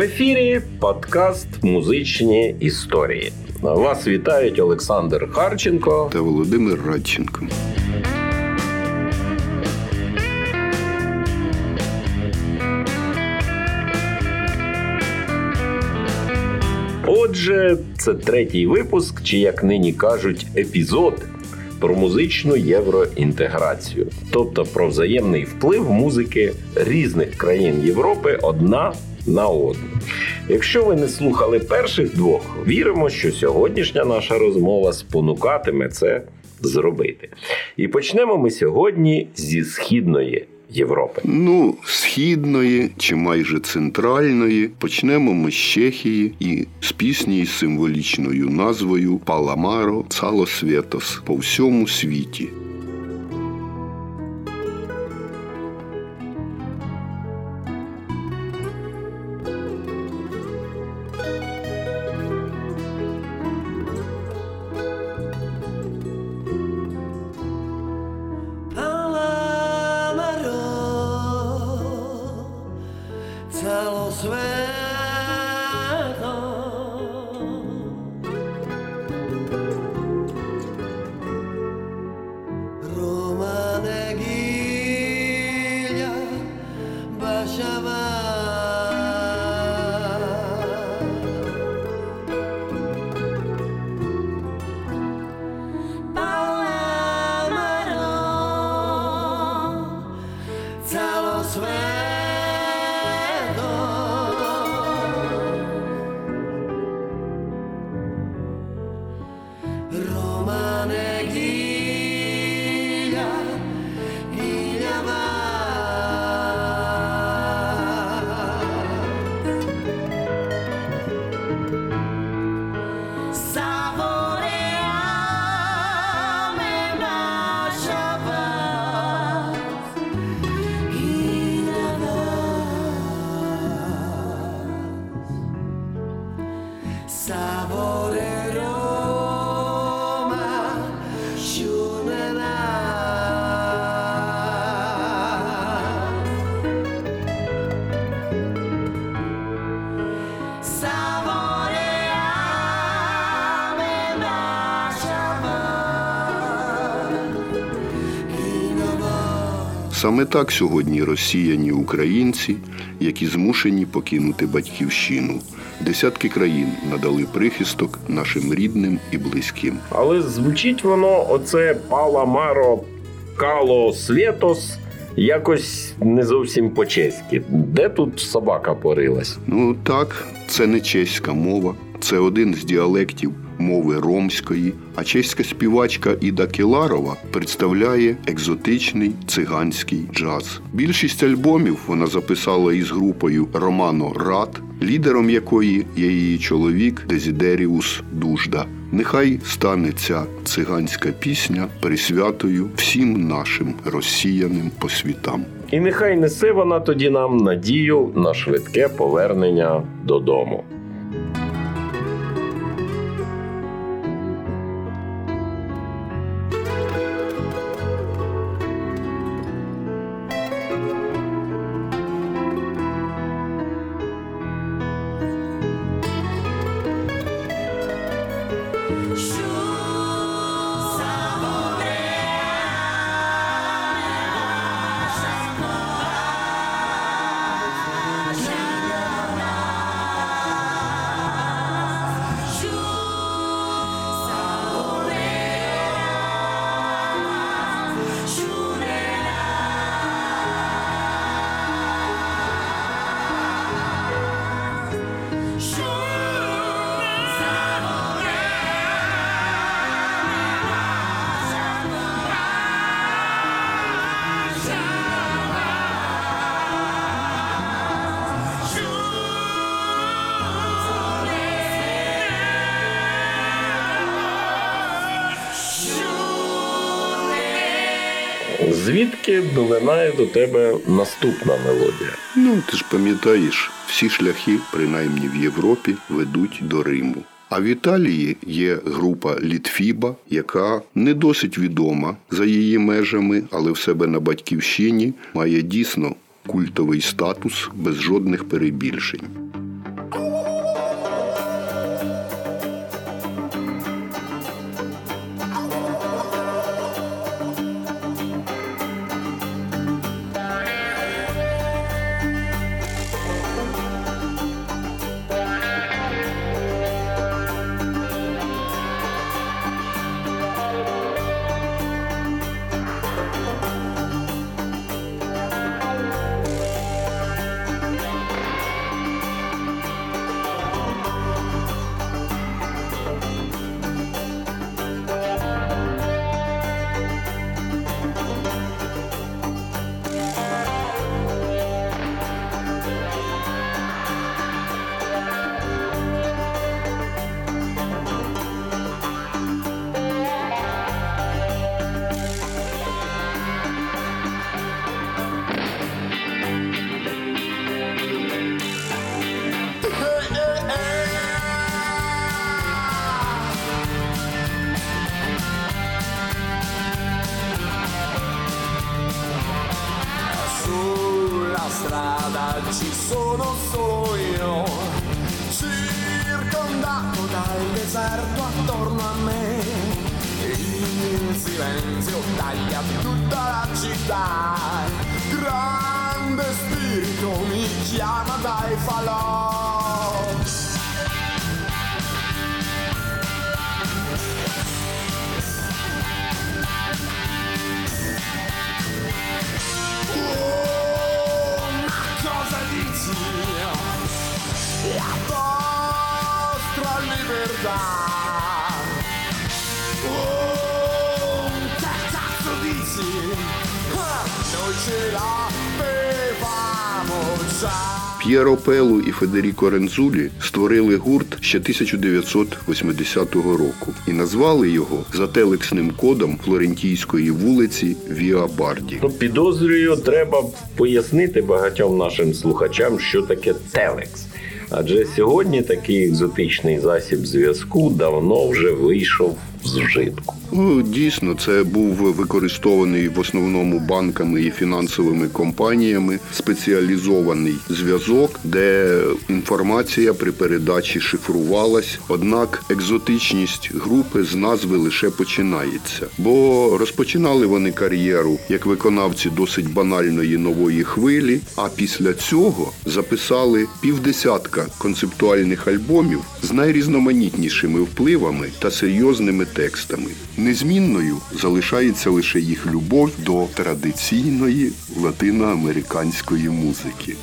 ефірі подкаст Музичні історії. Вас вітають Олександр Харченко та Володимир Радченко. Отже, це третій випуск, чи як нині кажуть, епізод про музичну євроінтеграцію, тобто про взаємний вплив музики різних країн Європи одна на одну. Якщо ви не слухали перших двох, віримо, що сьогоднішня наша розмова спонукатиме це зробити. І почнемо ми сьогодні зі східної Європи. Ну, східної чи майже центральної почнемо ми з Чехії і з пісні з символічною назвою Паламаро Цало Светос по всьому світі. Саме так сьогодні росіяні українці, які змушені покинути батьківщину. Десятки країн надали прихисток нашим рідним і близьким. Але звучить воно оце паламаро кало свєтос. Якось не зовсім по-чеськи. Де тут собака порилась? Ну так, це не чеська мова, це один з діалектів мови ромської, а чеська співачка Іда Кіларова представляє екзотичний циганський джаз. Більшість альбомів вона записала із групою Романо Рад, лідером якої є її чоловік Дезідеріус Дужда. Нехай стане ця циганська пісня присвятою всім нашим росіянам по світам. І нехай несе вона тоді нам надію на швидке повернення додому. Звідки долинає до тебе наступна мелодія? Ну, ти ж пам'ятаєш, всі шляхи, принаймні в Європі, ведуть до Риму. А в Італії є група Літфіба, яка не досить відома за її межами, але в себе на батьківщині має дійсно культовий статус без жодних перебільшень. Ce. П'єро Пелу і Федеріко Рензулі створили гурт ще 1980 року і назвали його за телексним кодом флорентійської вулиці Віа Барді. Ну, підозрюю, треба пояснити багатьом нашим слухачам, що таке телекс. Адже сьогодні такий екзотичний засіб зв'язку давно вже вийшов з вжитку. Дійсно, це був використований в основному банками і фінансовими компаніями спеціалізований зв'язок, де інформація при передачі шифрувалась. Однак екзотичність групи з назви лише починається, бо розпочинали вони кар'єру як виконавці досить банальної нової хвилі. А після цього записали півдесятка концептуальних альбомів з найрізноманітнішими впливами та серйозними текстами. Незмінною залишається лише їх любов до традиційної латиноамериканської музики.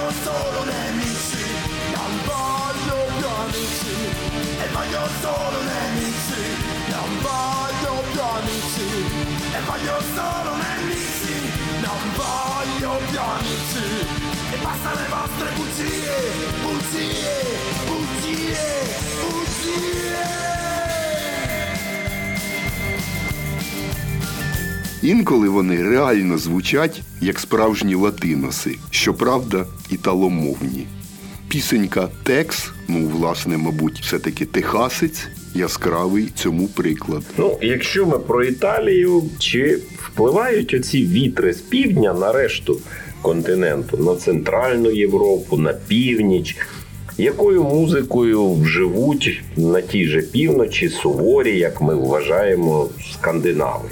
Voglio solo nemici Non voglio più amici E voglio solo nemici Non voglio più amici E voglio solo nemici Non voglio più amici E basta le vostre bugie Bugie Bugie Bugie Інколи вони реально звучать як справжні латиноси, щоправда, італомовні. Пісенька Текс, ну, власне, мабуть, все-таки техасець, яскравий цьому приклад. Ну, якщо ми про Італію, чи впливають оці вітри з півдня на решту континенту, на Центральну Європу, на північ? Якою музикою живуть на тій же півночі суворі, як ми вважаємо, скандинави?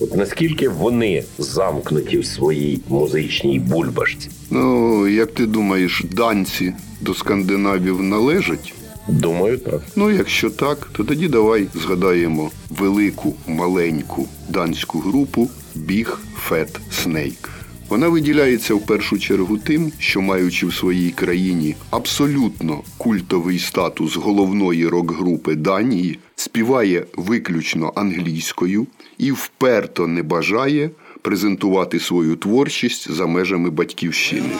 От наскільки вони замкнуті в своїй музичній бульбашці? Ну, як ти думаєш, данці до скандинавів належать? Думаю, так. Ну, якщо так, то тоді давай згадаємо велику маленьку данську групу Big Fat Snake. Вона виділяється в першу чергу тим, що маючи в своїй країні абсолютно культовий статус головної рок-групи Данії, співає виключно англійською і вперто не бажає презентувати свою творчість за межами батьківщини.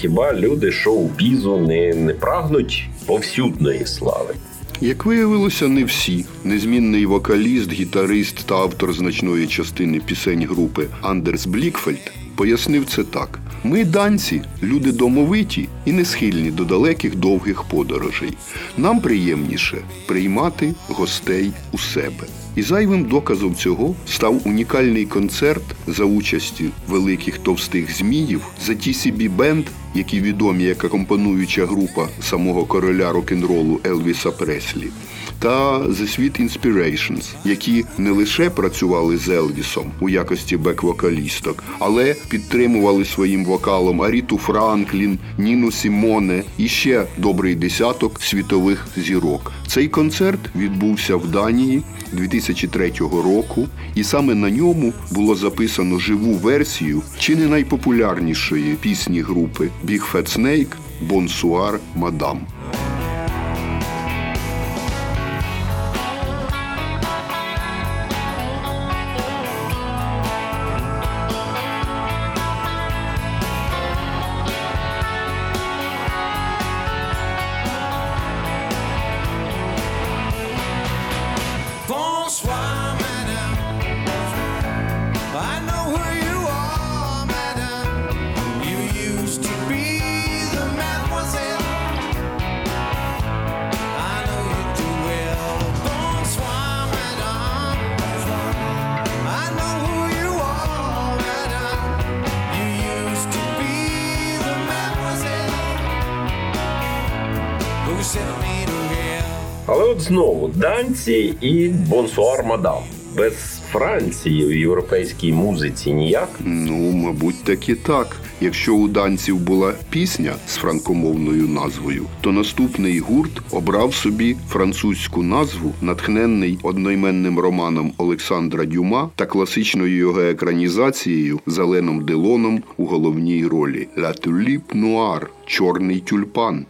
Хіба люди шоу-бізу не, не прагнуть повсюдної слави? Як виявилося, не всі. Незмінний вокаліст, гітарист та автор значної частини пісень групи Андерс Блікфельд пояснив це так: ми, данці, люди домовиті і не схильні до далеких довгих подорожей. Нам приємніше приймати гостей у себе. І зайвим доказом цього став унікальний концерт за участі великих товстих зміїв за TCB Band, які відомі як акомпануюча група самого короля рок-н-ролу Елвіса Преслі, та The Sweet Inspirations, які не лише працювали з Елвісом у якості бек-вокалісток, але підтримували своїм вокалом Аріту Франклін, Ніну Сімоне і ще добрий десяток світових зірок. Цей концерт відбувся в Данії 2003 року, і саме на ньому було записано живу версію чи не найпопулярнішої пісні групи Big Fat Snake Bonsoir Madame. Bonsoir, данці і бонсуар мадам. Без Франції в європейській музиці ніяк. Ну, мабуть, так і так. Якщо у данців була пісня з франкомовною назвою, то наступний гурт обрав собі французьку назву, натхненний одноіменним романом Олександра Дюма та класичною його екранізацією Зеленом Делоном у головній ролі «La Tulipe Noire» – Чорний тюльпан.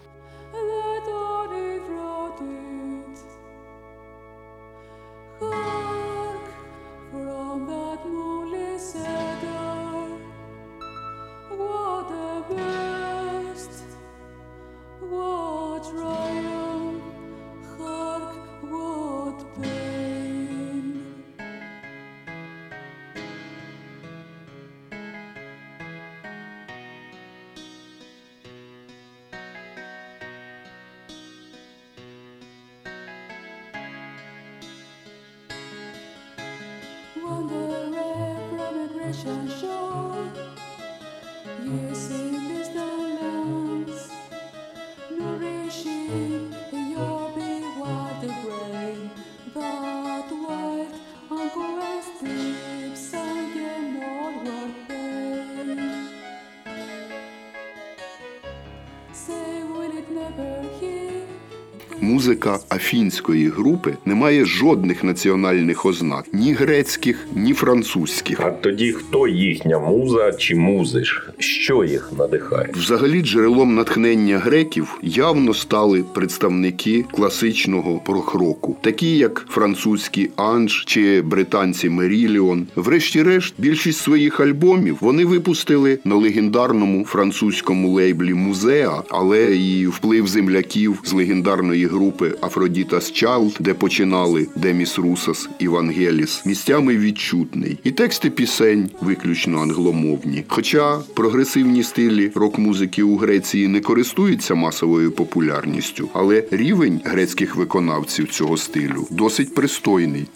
Музика афінської групи не має жодних національних ознак ні грецьких, ні французьких. А тоді хто їхня муза чи музиш? Що їх надихає? Взагалі, джерелом натхнення греків явно стали представники класичного прохроку, такі як французькі Анж чи британці Меріліон. Врешті-решт, більшість своїх альбомів вони випустили на легендарному французькому лейблі Музеа, але і вплив земляків з легендарної групи Афродітас Чайлд, де починали Деміс Русас Івангеліс, місцями відчутний. І тексти пісень виключно англомовні. Хоча прогресивні стилі рок-музики у Греції не користуються масовою популярністю, але рівень грецьких виконавців цього стилю досить пристойний.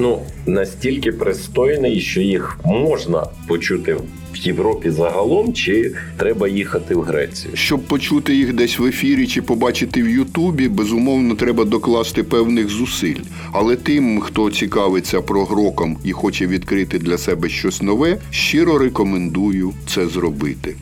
Ну, настільки пристойний, що їх можна почути в Європі загалом, чи треба їхати в Грецію? Щоб почути їх десь в ефірі чи побачити в Ютубі, безумовно, треба докласти певних зусиль. Але тим, хто цікавиться прогроком і хоче відкрити для себе щось нове, щиро рекомендую це зробити.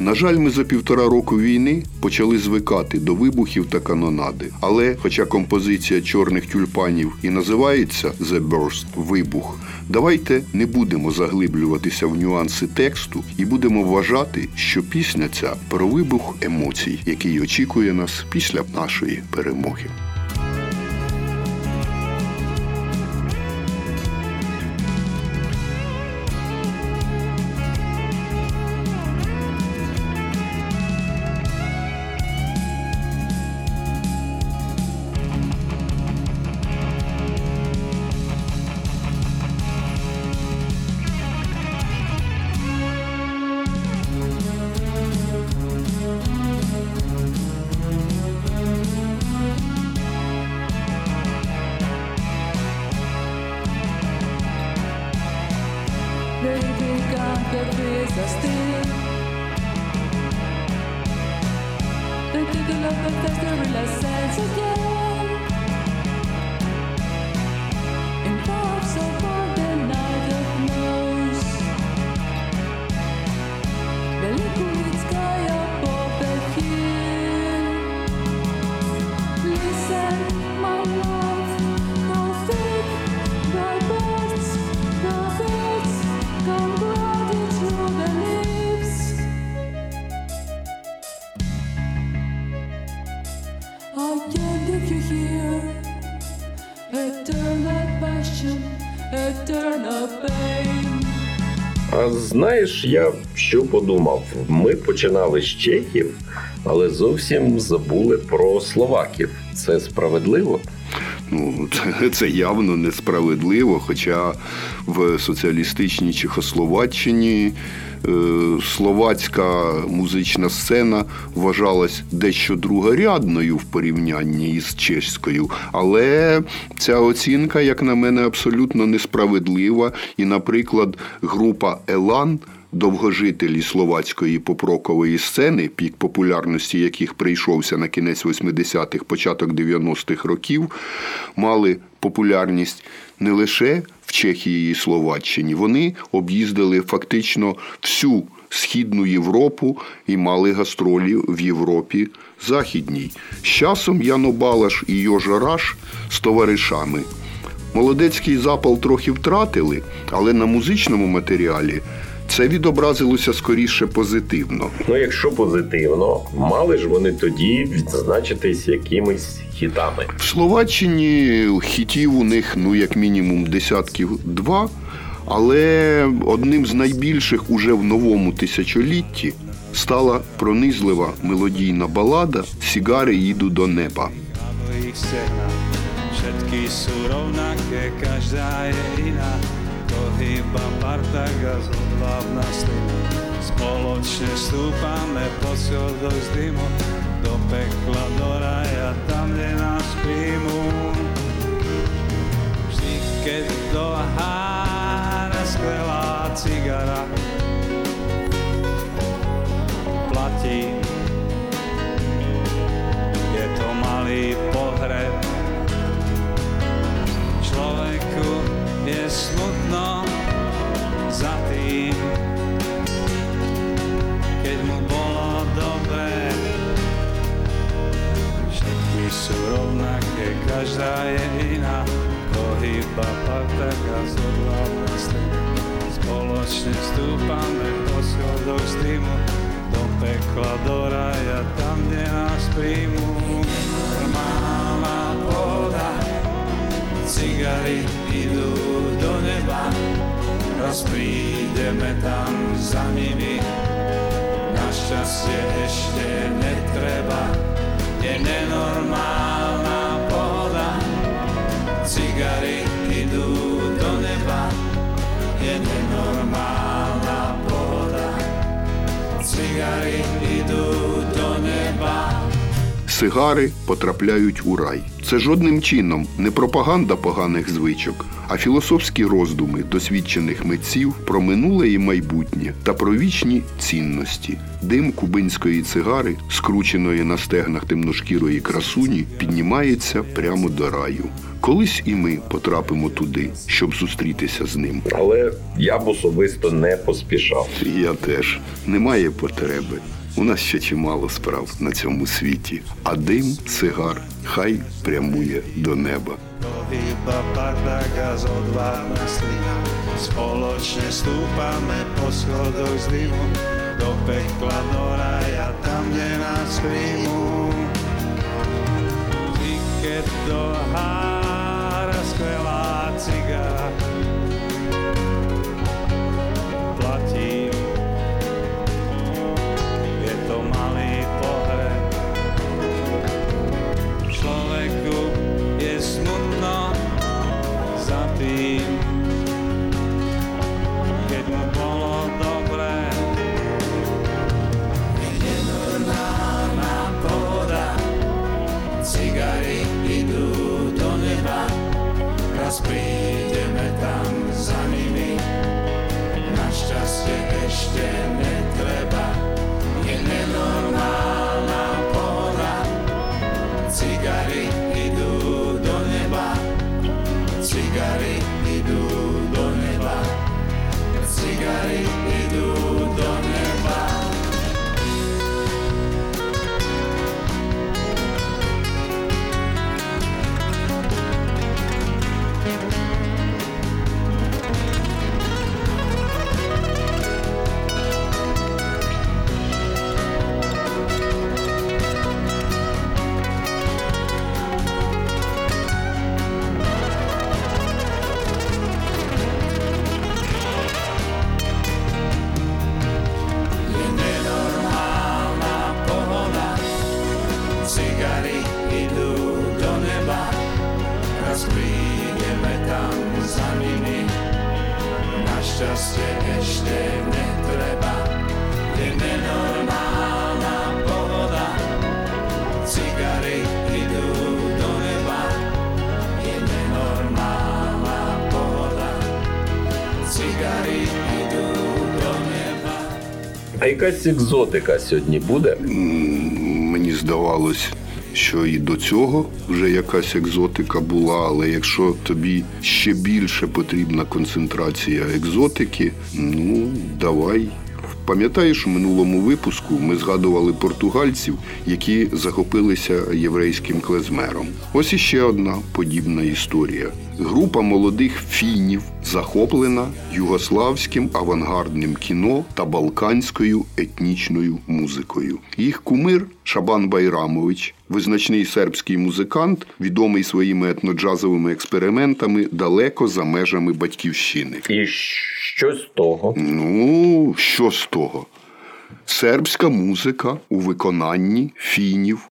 На жаль, ми за півтора року війни почали звикати до вибухів та канонади. Але, хоча композиція чорних тюльпанів і називається «The Burst» – вибух, давайте не будемо заглиблюватися в нюанси тексту і будемо вважати, що пісня ця про вибух емоцій, який очікує нас після нашої перемоги. You hear eternal passion, eternal pain. А знаєш, я що подумав? Ми починали з чехів, але зовсім забули про словаків. Це справедливо? Ну, це, це явно несправедливо. Хоча в соціалістичній Чехословаччині словацька музична сцена вважалась дещо другорядною в порівнянні із чеською. Але ця оцінка, як на мене, абсолютно несправедлива. І, наприклад, група Елан. Довгожителі словацької попрокової сцени, пік популярності яких прийшовся на кінець 80-х, початок 90-х років, мали популярність не лише в Чехії і Словаччині, вони об'їздили фактично всю Східну Європу і мали гастролі в Європі Західній. З часом Яно Балаш і Йожа Раш з товаришами Молодецький запал трохи втратили, але на музичному матеріалі це відобразилося скоріше позитивно. Ну, якщо позитивно, мали ж вони тоді відзначитись якимись хітами. В Словаччині хітів у них ну як мінімум десятків два, але одним з найбільших уже в новому тисячолітті стала пронизлива мелодійна балада Сігари їду до неба. Všetky sú rovnaké, každá je iná. To hýba partaga zodvábna slina. Spoločne stúpame po schodoch z do pekla, do raja, tam, kde nás príjmú. Vždy, keď dohára skvelá cigara, platí je to malý pohreb. Človeku je smutno za tým, keď mu bolo dobre. Všetky sú rovnaké, každá je iná, to hýba partaka z odhľadná Spoločne stúpame po schodoch z dymu, do pekla, do raja, tam, kde nás príjmú. Normálna pohoda, cigary idú do neba, raz prídeme tam za nimi. Našťastie ešte netreba, je nenormálna pohoda, cigary idú do neba, je nenormálna pohoda. Cigary idú do neba. Сигари потрапляють у рай. Це жодним чином не пропаганда поганих звичок, а філософські роздуми досвідчених митців про минуле і майбутнє та про вічні цінності. Дим кубинської цигари, скрученої на стегнах темношкірої красуні, піднімається прямо до раю. Колись і ми потрапимо туди, щоб зустрітися з ним. Але я б особисто не поспішав. Я теж немає потреби. У нас ще чимало справ на цьому світі, а дим сигар хай прямує до неба. Pár tak zo dva slina Spoločne stúpame po schodoch z dymu Do pekla, do raja, tam, kde nás príjmú Tiket do hára, must be. Якась екзотика сьогодні буде? Мені здавалось, що і до цього вже якась екзотика була, але якщо тобі ще більше потрібна концентрація екзотики, ну давай. Пам'ятаєш, у минулому випуску ми згадували португальців, які захопилися єврейським клезмером. Ось іще одна подібна історія. Група молодих фінів захоплена югославським авангардним кіно та балканською етнічною музикою. Їх кумир Шабан Байрамович, визначний сербський музикант, відомий своїми етноджазовими експериментами далеко за межами батьківщини. І що з того? Ну, що з того? Сербська музика у виконанні фінів.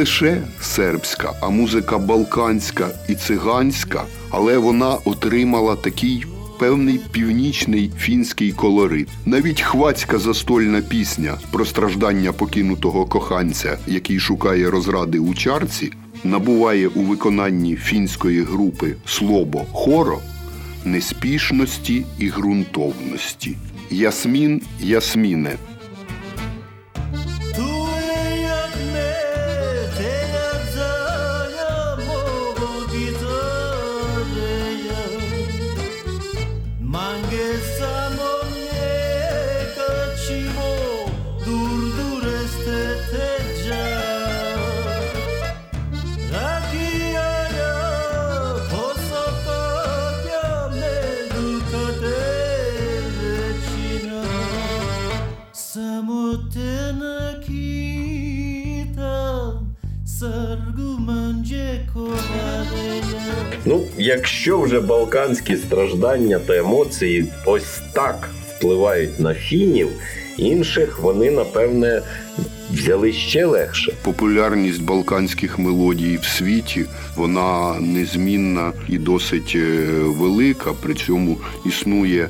Лише сербська, а музика балканська і циганська, але вона отримала такий певний північний фінський колорит. Навіть хвацька застольна пісня про страждання покинутого коханця, який шукає розради у чарці, набуває у виконанні фінської групи Слобо Хоро неспішності і ґрунтовності. Ясмін Ясміне якщо вже балканські страждання та емоції ось так впливають на фінів, інших вони, напевне, взяли ще легше. Популярність балканських мелодій в світі вона незмінна і досить е, велика. При цьому існує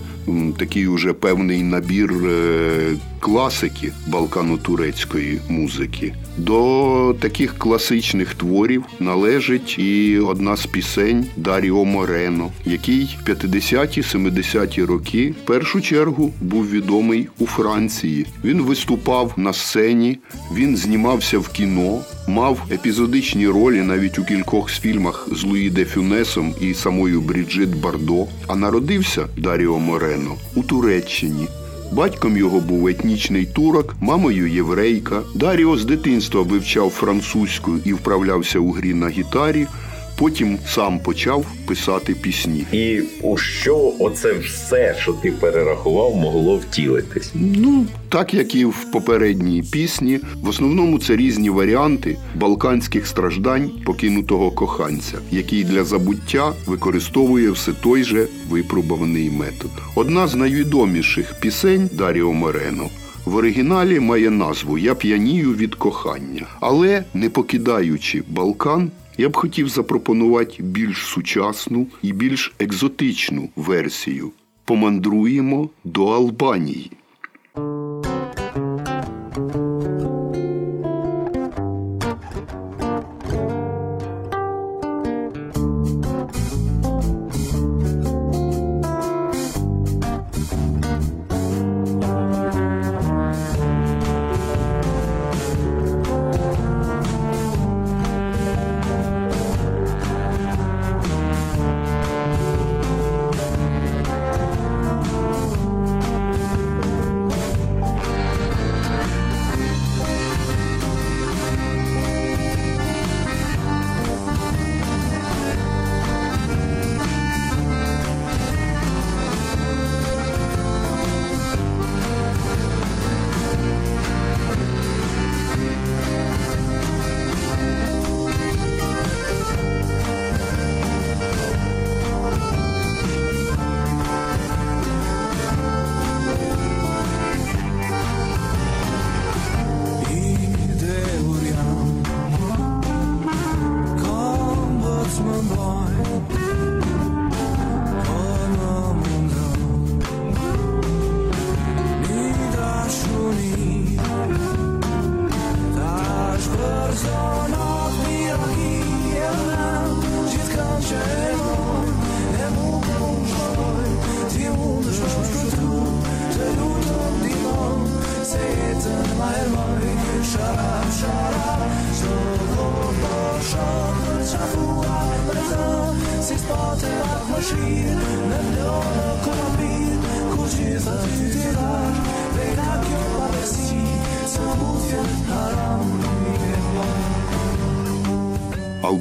такий уже певний набір е, класики балкано-турецької музики. До таких класичних творів належить і одна з пісень Даріо Морено, який в 50-70-ті роки в першу чергу був відомий у Франції. Він виступав на сцені, він знімався в кіно, мав епізодичні ролі навіть у кількох фільмах з Луї де Фюнесом і самою Бріджит Бардо. А народився Даріо Морено у Туреччині. Батьком його був етнічний турок, мамою єврейка. Даріо з дитинства вивчав французьку і вправлявся у грі на гітарі. Потім сам почав писати пісні. І у що оце все, що ти перерахував, могло втілитись? Ну, так як і в попередній пісні, в основному це різні варіанти балканських страждань покинутого коханця, який для забуття використовує все той же випробуваний метод. Одна з найвідоміших пісень Даріо Морено в оригіналі має назву Я п'янію від кохання. Але не покидаючи Балкан, я б хотів запропонувати більш сучасну і більш екзотичну версію. Помандруємо до Албанії.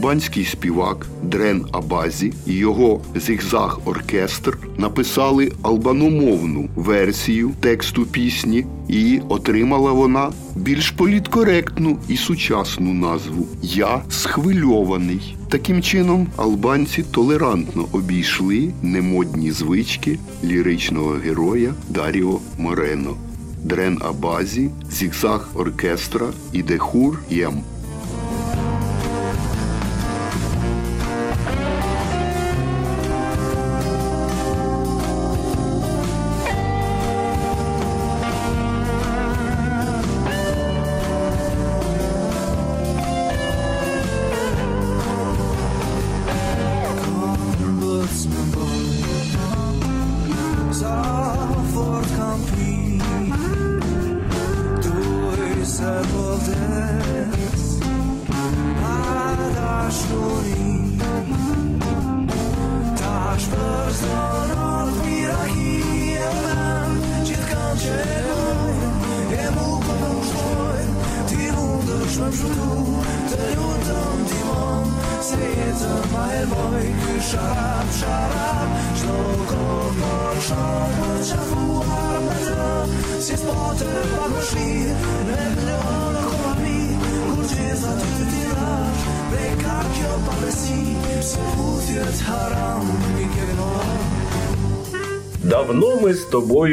Албанський співак Дрен Абазі і його зігзаг оркестр написали албаномовну версію тексту пісні, і отримала вона більш політкоректну і сучасну назву Я схвильований. Таким чином, албанці толерантно обійшли немодні звички ліричного героя Даріо Морено. Дрен Абазі, зігзаг оркестра і Дехур Єм.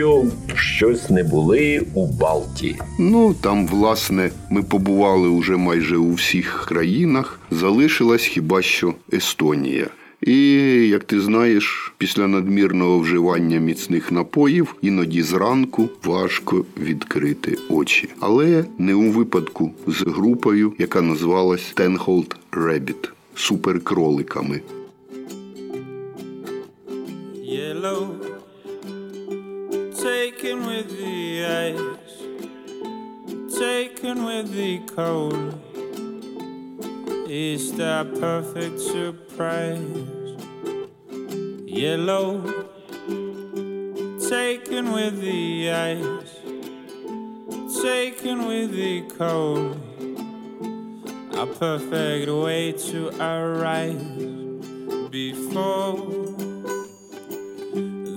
Тобою щось не були у Балті. Ну там, власне, ми побували уже майже у всіх країнах. Залишилась хіба що Естонія. І як ти знаєш, після надмірного вживання міцних напоїв іноді зранку важко відкрити очі. Але не у випадку з групою, яка назвалась Tenhold Rabbit суперкроликами. yellow, taken with the ice, taken with the cold. Is that perfect surprise? Yellow, taken with the ice, taken with the cold. A perfect way to arise before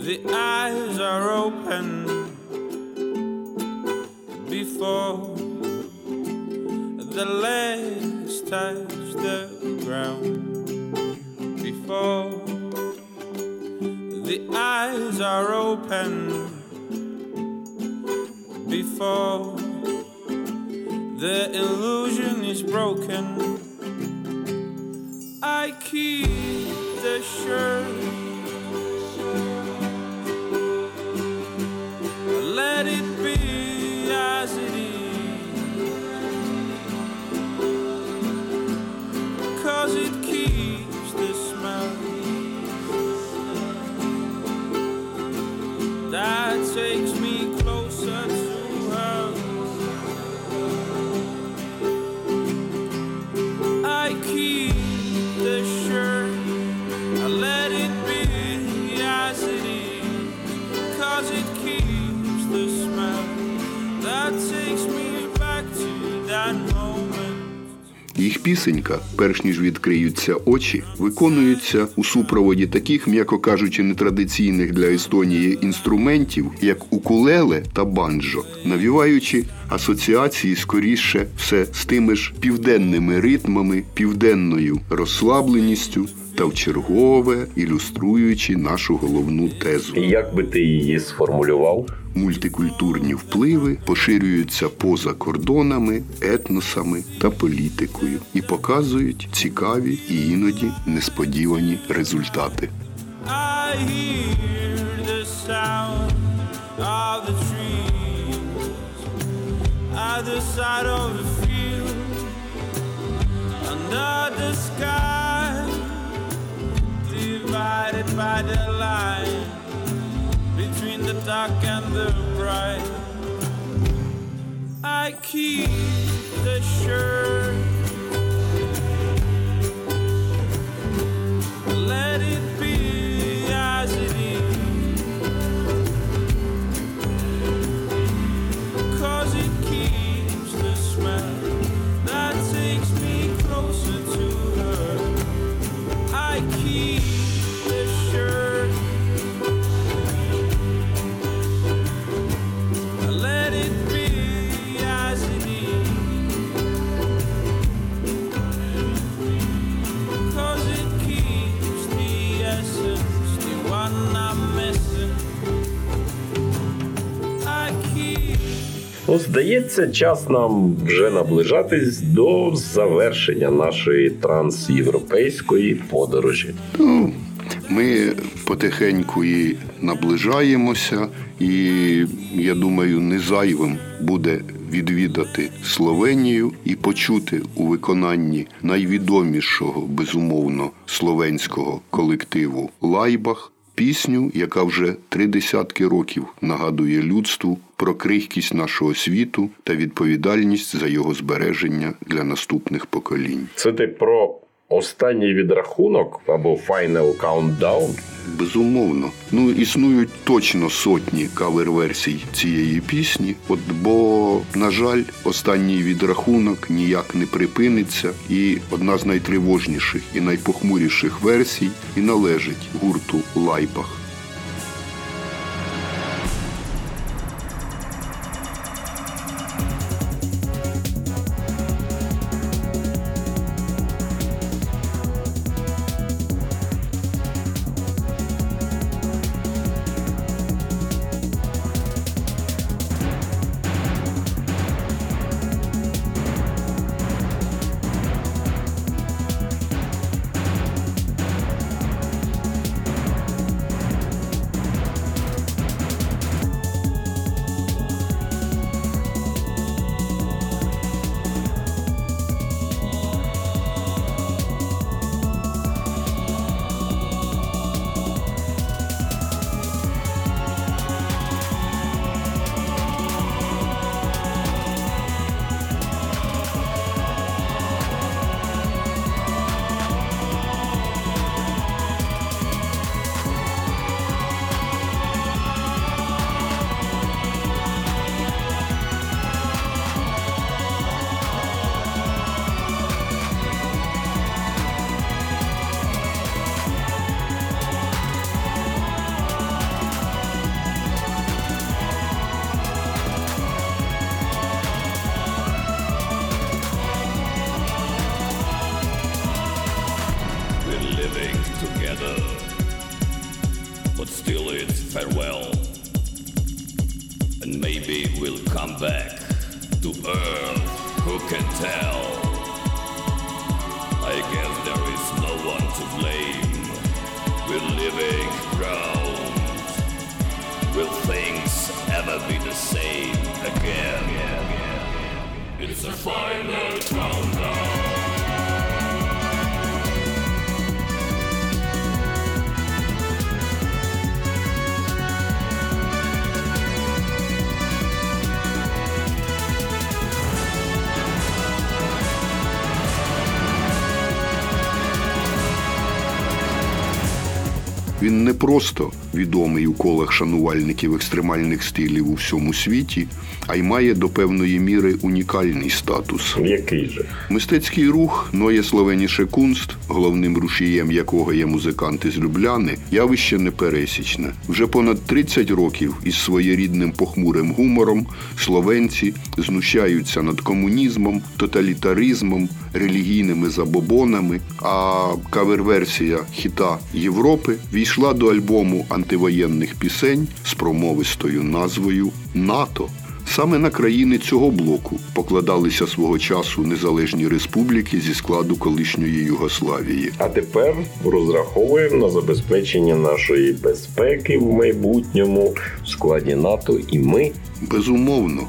the eyes are open before the legs touch the ground. Before the eyes are open before the illusion is broken. I keep the shirt пісенька, перш ніж відкриються очі, виконується у супроводі таких, м'яко кажучи, нетрадиційних для Естонії інструментів, як укулеле та банджо, навіваючи асоціації скоріше все з тими ж південними ритмами, південною розслабленістю та вчергове ілюструючи нашу головну тезу. Як би ти її сформулював? Мультикультурні впливи поширюються поза кордонами, етносами та політикою і показують цікаві і іноді несподівані результати. I hear the sound of the trees at the side of the field under the sky divided by the line between the dark and the bright. I keep the shirt Ну, здається, час нам вже наближатись до завершення нашої трансєвропейської подорожі. Ну, ми потихеньку і наближаємося, і я думаю, не зайвим буде відвідати Словенію і почути у виконанні найвідомішого, безумовно, словенського колективу Лайбах пісню, яка вже три десятки років нагадує людству про крихкість нашого світу та відповідальність за його збереження для наступних поколінь. Це ти про останній відрахунок або Final Countdown. Безумовно. Ну, існують точно сотні кавер-версій цієї пісні. От бо, на жаль, останній відрахунок ніяк не припиниться, і одна з найтривожніших і найпохмуріших версій і належить гурту Лайбах. Farewell. And maybe we'll come back to Earth, who can tell? I guess there is no one to blame. We're living ground. Will things ever be the same again? It's a final countdown. Він не просто відомий у колах шанувальників екстремальних стилів у всьому світі, а й має до певної міри унікальний статус. Який же? Мистецький рух Ноє Словеніше Кунст, головним рушієм якого є музикант із Любляни, явище непересічне. Вже понад 30 років із своєрідним похмурим гумором словенці знущаються над комунізмом, тоталітаризмом, релігійними забобонами. А кавер-версія хіта Європи війшла до альбому антивоєнних пісень з промовистою назвою НАТО. Саме на країни цього блоку покладалися свого часу незалежні республіки зі складу колишньої Югославії. А тепер розраховуємо на забезпечення нашої безпеки в майбутньому в складі НАТО і ми. Безумовно,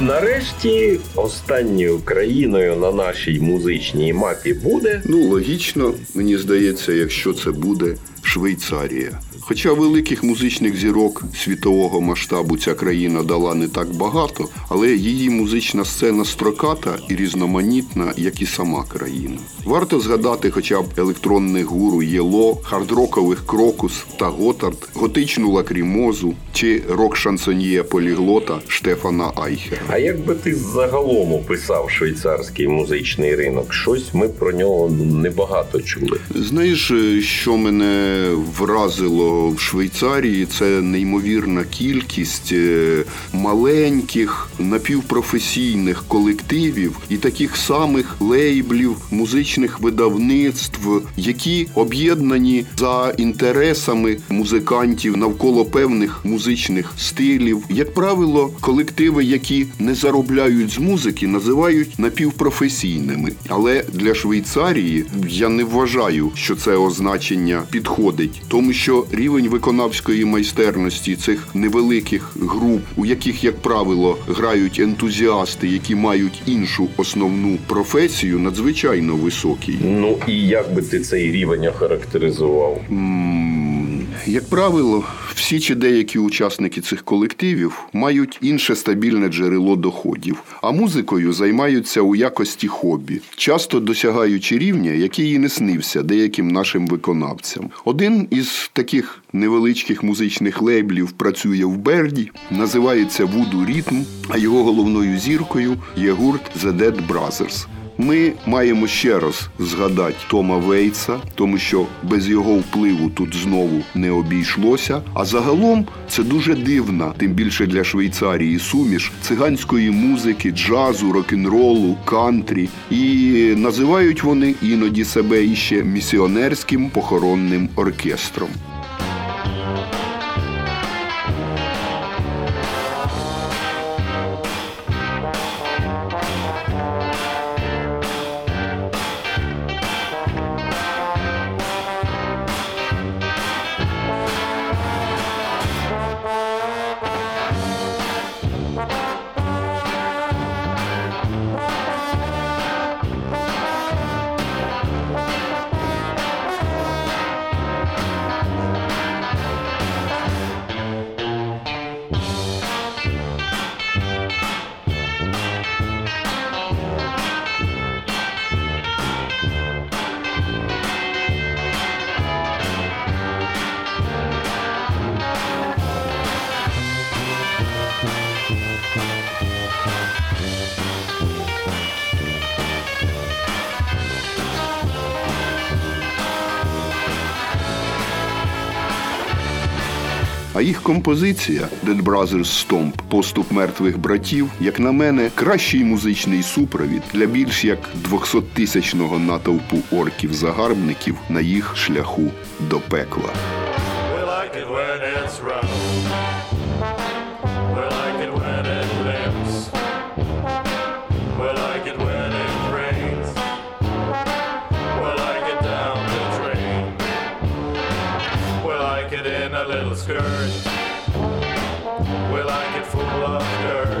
нарешті останньою країною на нашій музичній мапі буде ну логічно, мені здається, якщо це буде Швейцарія. Хоча великих музичних зірок світового масштабу ця країна дала не так багато, але її музична сцена строката і різноманітна, як і сама країна. Варто згадати хоча б електронних гуру Єло, хардрокових крокус та Готард, готичну лакрімозу чи рок-шансоньє поліглота Штефана Айхера. А як би ти загалом описав швейцарський музичний ринок? Щось ми про нього небагато чули. Знаєш, е, що мене вразило в Швейцарії? Це неймовірна кількість е, маленьких напівпрофесійних колективів і таких самих лейблів, музичних видавництв, які об'єднані за інтересами музикантів навколо певних музичних стилів. Як правило, колективи, які не заробляють з музики, називають напівпрофесійними. Але для Швейцарії я не вважаю, що це означення підходить, тому що рівень виконавської майстерності цих невеликих груп, у яких, як правило, грають ентузіасти, які мають іншу основну професію, надзвичайно високий. Ну і як би ти цей рівень охарактеризував? Як правило, всі чи деякі учасники цих колективів мають інше стабільне джерело доходів, а музикою займаються у якості хобі, часто досягаючи рівня, який і не снився деяким нашим виконавцям. Один із таких невеличких музичних лейблів працює в Берді, називається Вуду Рітм, а його головною зіркою є гурт The Dead Brothers. Ми маємо ще раз згадати Тома Вейтса, тому що без його впливу тут знову не обійшлося. А загалом це дуже дивна, тим більше для Швейцарії, суміш циганської музики, джазу, рок-н-ролу, кантрі. І називають вони іноді себе іще місіонерським похоронним оркестром. А їх композиція Dead Brothers Stomp Поступ мертвих братів, як на мене, кращий музичний супровід для більш як 200-тисячного натовпу орків-загарбників на їх шляху до пекла. In a little skirt. We like it full of dirt.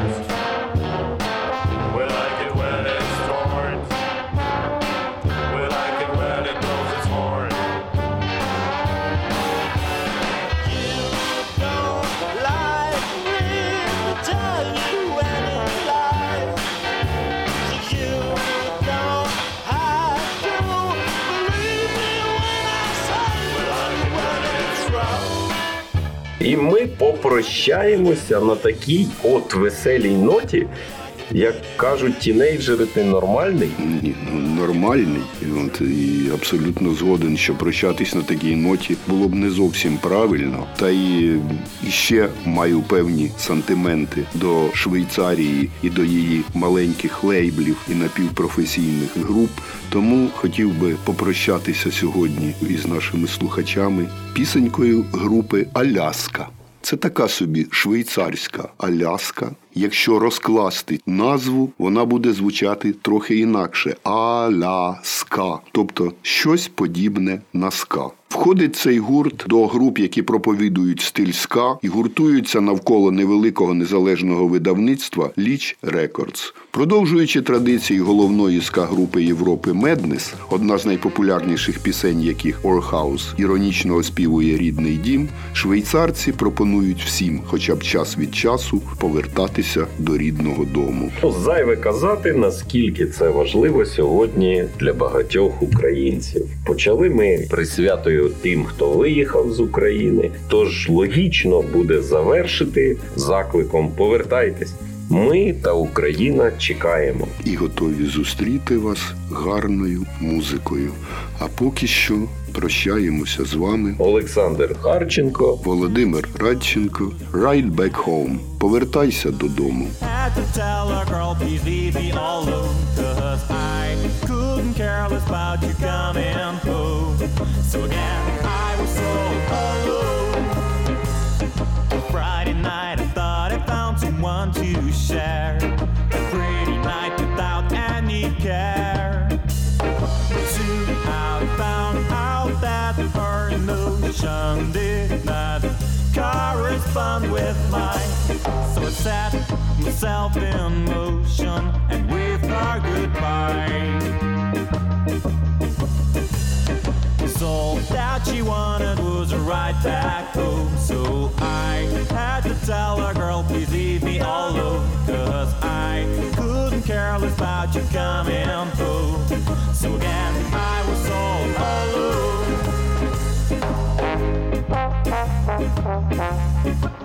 Ми попрощаємося на такій от веселій ноті. Як кажуть тінейджери, ти нормальний. Ні, ну нормальний. От, і абсолютно згоден, що прощатись на такій ноті було б не зовсім правильно. Та і ще маю певні сантименти до Швейцарії і до її маленьких лейблів і напівпрофесійних груп. Тому хотів би попрощатися сьогодні із нашими слухачами пісенькою групи Аляска. Це така собі швейцарська Аляска. Якщо розкласти назву, вона буде звучати трохи інакше Аляска, тобто щось подібне на ска. Входить цей гурт до груп, які проповідують стиль ска і гуртуються навколо невеликого незалежного видавництва Leech Records. Продовжуючи традиції головної ска-групи Європи Madness, одна з найпопулярніших пісень, яких Our House іронічно оспівує рідний дім, швейцарці пропонують всім, хоча б час від часу, повертатися до рідного дому. Зайве казати, наскільки це важливо сьогодні для багатьох українців. Почали ми присвятою тим, хто виїхав з України. Тож логічно буде завершити закликом Повертайтесь. Ми та Україна чекаємо. і готові зустріти вас гарною музикою. А поки що прощаємося з вами. Олександр Харченко. Володимир Радченко, Ride Back Home. Повертайся додому. So to notion did not correspond with mine. So I set myself in motion and waved our goodbye. All that she wanted was a ride back home. So I had to tell her, girl, please leave me alone. Cause I couldn't care less about you coming home. So again, I was all alone. Thank you.